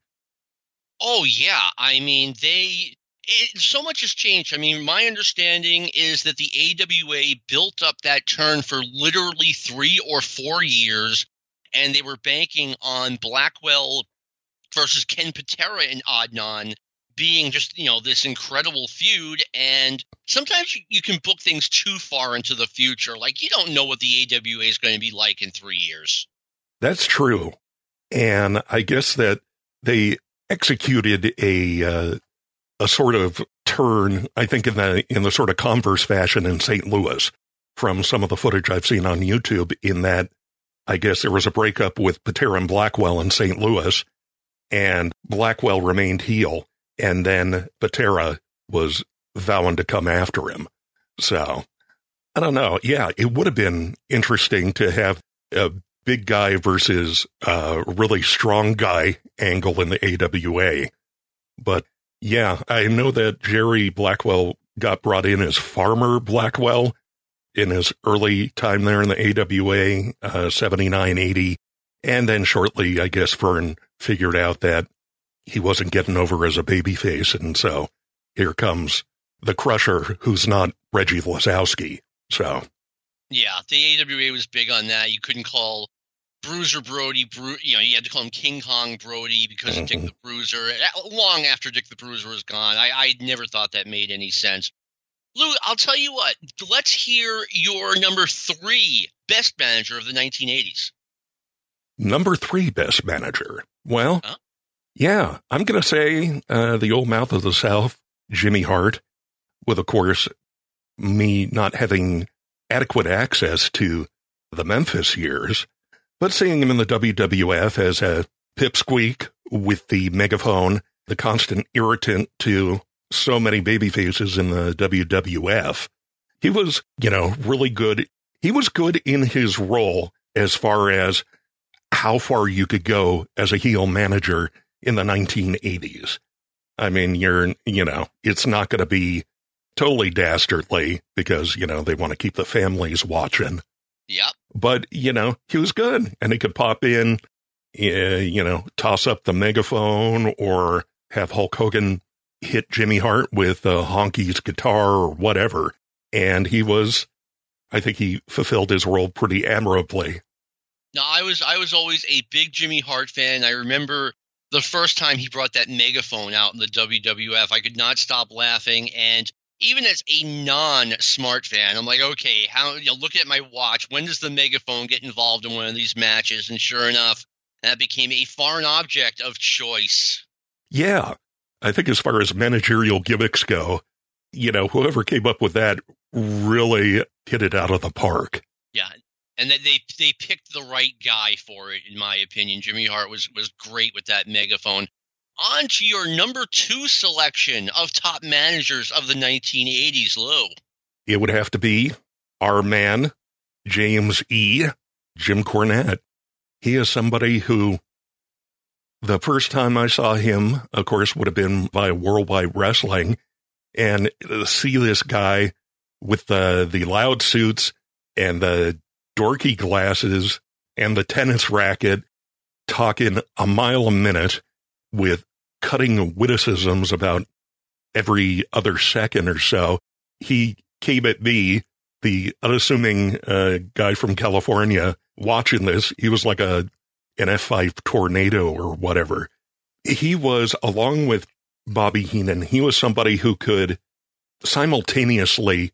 Oh yeah, I mean they it, so much has changed. I mean, my understanding is that the AWA built up that turn for literally 3 or 4 years and they were banking on Blackwell versus Ken Patera and Adnan being just you know this incredible feud. And sometimes you, you, can book things too far into the future. Like you don't know what the awa is going to be like in three years. That's true. And i guess that they executed a uh, a sort of turn i think in the in the sort of converse fashion in st louis from some of the footage i've seen on youtube in that i guess there was a breakup with patera and blackwell in st louis and blackwell remained heel and then Patera was vowing to come after him. So I don't know. Yeah, it would have been interesting to have a big guy versus a really strong guy angle in the AWA. But yeah, I know that Jerry Blackwell got brought in as Farmer Blackwell. in his early time there in the AWA, uh, 79, 80. And then shortly, I guess Verne figured out that he wasn't getting over as a babyface. And so here comes the crusher who's not Reggie Lisowski. So. Yeah, the AWA was big on that. You couldn't call Bruiser Brody, Bru- you know, you had to call him King Kong Brody because of Dick mm-hmm. the Bruiser. Long after Dick the Bruiser was gone, I, I never thought that made any sense. Lou, I'll tell you what. Let's hear your number three best manager of the 1980s. Number three best manager. Well, huh? yeah, I'm going to say uh, the old mouth of the South, Jimmy Hart, with, of course, me not having adequate access to the Memphis years, but seeing him in the WWF as a pipsqueak with the megaphone, the constant irritant to so many baby faces in the WWF. He was, you know, really good. He was good in his role as far as how far you could go as a heel manager in the 1980s. I mean, you're, you know, it's not going to be totally dastardly because, you know, they want to keep the families watching. Yep. But, you know, he was good and he could pop in, uh, you know, toss up the megaphone or have Hulk Hogan hit Jimmy Hart with uh, Honky's guitar or whatever. And he was, I think he fulfilled his role pretty admirably. No, I was I was always a big Jimmy Hart fan. I remember the first time he brought that megaphone out in the WWF. I could not stop laughing, and even as a non-smart fan, I'm like, okay, how you know, look at my watch. When does the megaphone get involved in one of these matches? And sure enough, that became a foreign object of choice. Yeah, I think as far as managerial gimmicks go, you know, whoever came up with that really hit it out of the park. Yeah. And they they picked the right guy for it, in my opinion. Jimmy Hart was was great with that megaphone. On to your number two selection of top managers of the 1980s, Lou. It would have to be our man, James E. Jim Cornette. He is somebody who the first time I saw him, of course, would have been by Worldwide Wrestling, and see this guy with the the loud suits and the dorky glasses and the tennis racket talking a mile a minute with cutting witticisms about every other second or so. He came at me, the unassuming uh, guy from California, watching this. He was like a an F5 tornado or whatever. He was, along with Bobby Heenan, he was somebody who could simultaneously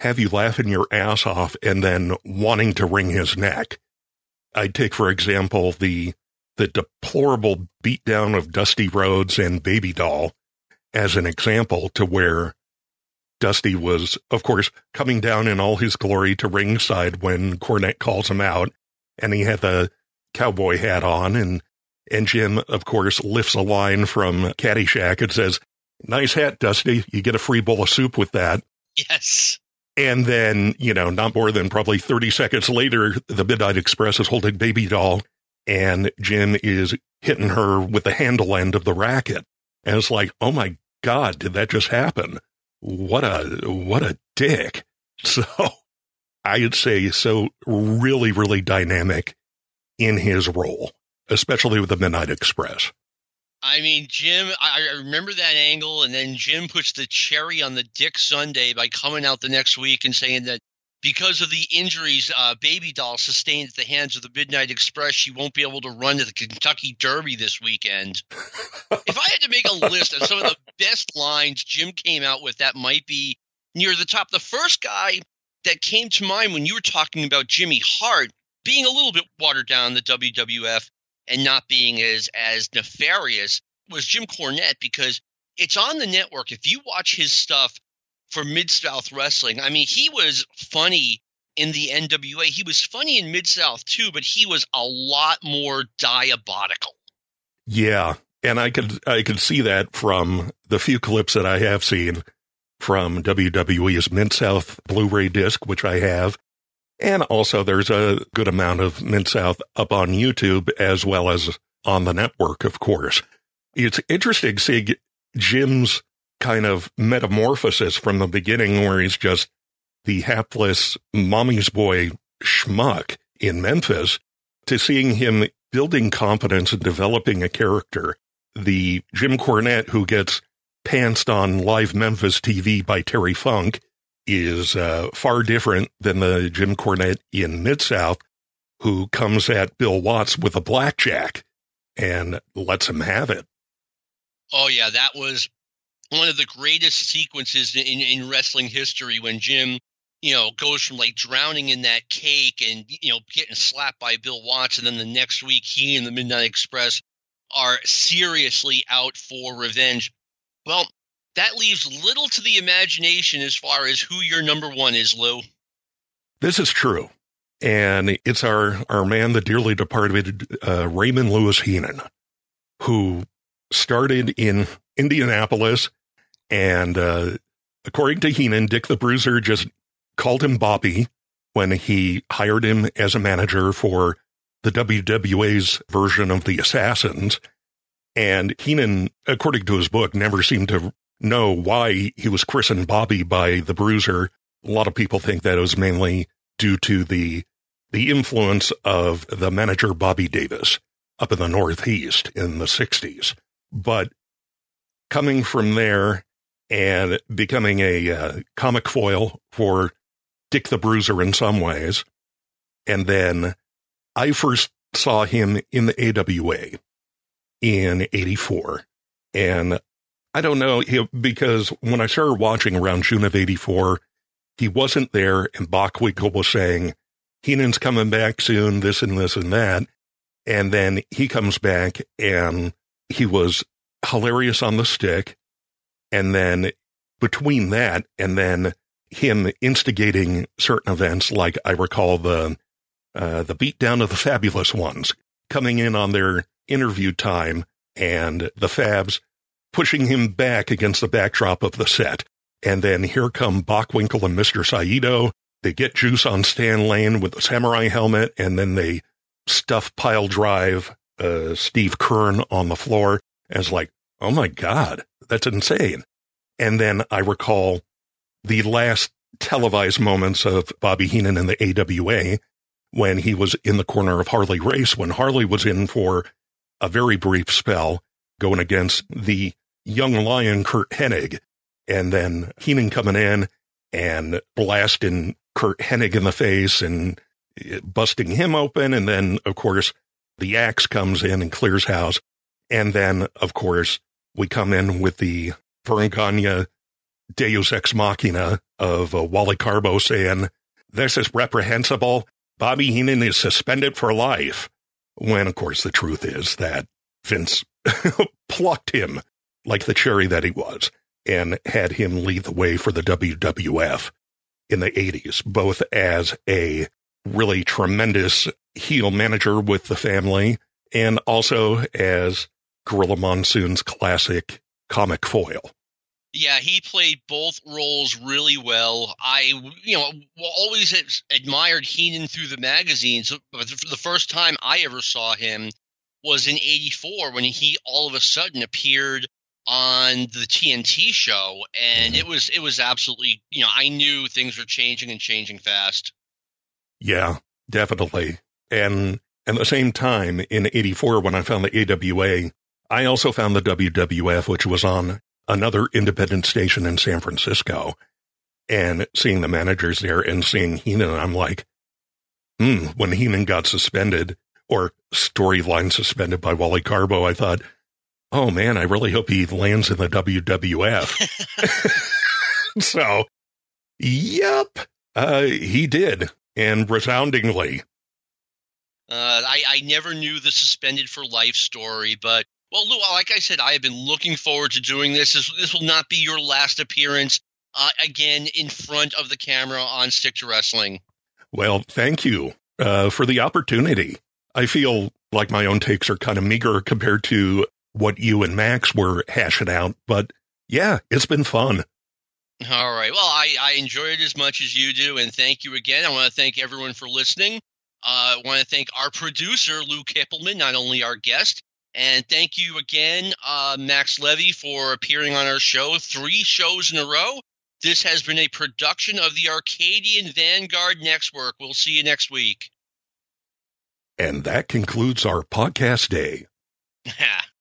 have you laughing your ass off and then wanting to wring his neck. I'd take, for example, the the deplorable beatdown of Dusty Rhodes and Baby Doll as an example to where Dusty was, of course, coming down in all his glory to ringside when Cornette calls him out, and he had the cowboy hat on and and Jim, of course, lifts a line from Caddyshack and says, Nice hat, Dusty. You get a free bowl of soup with that. Yes. And then, you know, not more than probably 30 seconds later, the Midnight Express is holding Baby Doll and Jim is hitting her with the handle end of the racket. And it's like, oh my God, did that just happen? What a, what a dick. So I'd say so really, really dynamic in his role, especially with the Midnight Express. I mean, Jim, I, remember that angle, and then Jim puts the cherry on the dick Sunday by coming out the next week and saying that because of the injuries uh, Baby Doll sustained at the hands of the Midnight Express, she won't be able to run to the Kentucky Derby this weekend. if I had to make a list of some of the best lines Jim came out with, that might be near the top. The first guy that came to mind when you were talking about Jimmy Hart being a little bit watered down the WWF and not being as as nefarious was Jim Cornette because it's on the network. If you watch his stuff for Mid South Wrestling, I mean, he was funny in the NWA. He was funny in Mid South too, but he was a lot more diabolical. Yeah, and I could I could see that from the few clips that I have seen from WWE's Mid South Blu-ray disc, which I have, and also, there's a good amount of Mid South up on YouTube as well as on the network, of course. It's interesting seeing Jim's kind of metamorphosis from the beginning, where he's just the hapless mommy's boy schmuck in Memphis to seeing him building confidence and developing a character. The Jim Cornette who gets pantsed on live Memphis TV by Terry Funk is uh, far different than the Jim Cornette in Mid South who comes at Bill Watts with a blackjack and lets him have it. Oh yeah, that was one of the greatest sequences in, in wrestling history when Jim, you know, goes from like drowning in that cake and you know getting slapped by Bill Watts, and then the next week he and the Midnight Express are seriously out for revenge. Well, that leaves little to the imagination as far as who your number one is, Lou. This is true. And it's our, our man, the dearly departed uh, Raymond Lewis Heenan, who started in Indianapolis. And uh, according to Heenan, Dick the Bruiser just called him Bobby when he hired him as a manager for the WWA's version of the Assassins. And Heenan, according to his book, never seemed to know why he was christened Bobby by the Bruiser. A lot of people think that it was mainly due to the the influence of the manager Bobby Davis up in the Northeast in the 60s. But coming from there and becoming a uh, comic foil for Dick the Bruiser in some ways, and then I first saw him in the AWA in 84. And I don't know because when I started watching around June of 84, he wasn't there and Bockwinkel was saying, Heenan's coming back soon, this and this and that. And then he comes back and he was hilarious on the stick. And then between that and then him instigating certain events, like I recall the, uh, the beatdown of the fabulous ones coming in on their interview time and the Fabs pushing him back against the backdrop of the set. And then here come Bockwinkel and Mr. Saito. They get Juice on Stan Lane with the samurai helmet, and then they stuff pile drive uh, Steve Keirn on the floor as like, oh my God, that's insane. And then I recall the last televised moments of Bobby Heenan in the AWA when he was in the corner of Harley Race, when Harley was in for a very brief spell going against the young lion Curt Hennig, and then Heenan coming in and blasting Curt Hennig in the face and eh, busting him open. And then, of course, the axe comes in and clears house. And then, of course, we come in with the Verne Deus Ex Machina of uh, Wally Karbo saying, This is reprehensible. Bobby Heenan is suspended for life. When, of course, the truth is that Vince plucked him like the cherry that he was and had him lead the way for the WWF in the 80s, both as a really tremendous heel manager with the family and also as Gorilla Monsoon's classic comic foil. Yeah, he played both roles really well. I, you know, always admired Heenan through the magazines, but the first time I ever saw him was in 84 when he all of a sudden appeared on the TNT show and mm-hmm. it was it was absolutely you know I knew things were changing and changing fast. Yeah, definitely. And at the same time in 84 when I found the AWA, I also found the WWF which was on another independent station in San Francisco and seeing the managers there and seeing Heenan I'm like, hmm, when Heenan got suspended or storyline suspended by Wally Karbo, I thought, oh man, I really hope he lands in the WWF. so, yep, uh, he did, and resoundingly. Uh, I, I never knew the suspended for life story, but well, Lou, like I said, I have been looking forward to doing this. This, this will not be your last appearance uh, again in front of the camera on Stick to Wrestling. Well, thank you uh, for the opportunity. I feel like my own takes are kind of meager compared to what you and Max were hashing out, but yeah, it's been fun. All right. Well, I, I enjoy it as much as you do, and thank you again. I want to thank everyone for listening. Uh, I want to thank our producer, Lou Kippelman, not only our guest, and thank you again, uh, Max Levy, for appearing on our show three shows in a row. This has been a production of the Arcadian Vanguard Network. We'll see you next week. And that concludes our podcast day.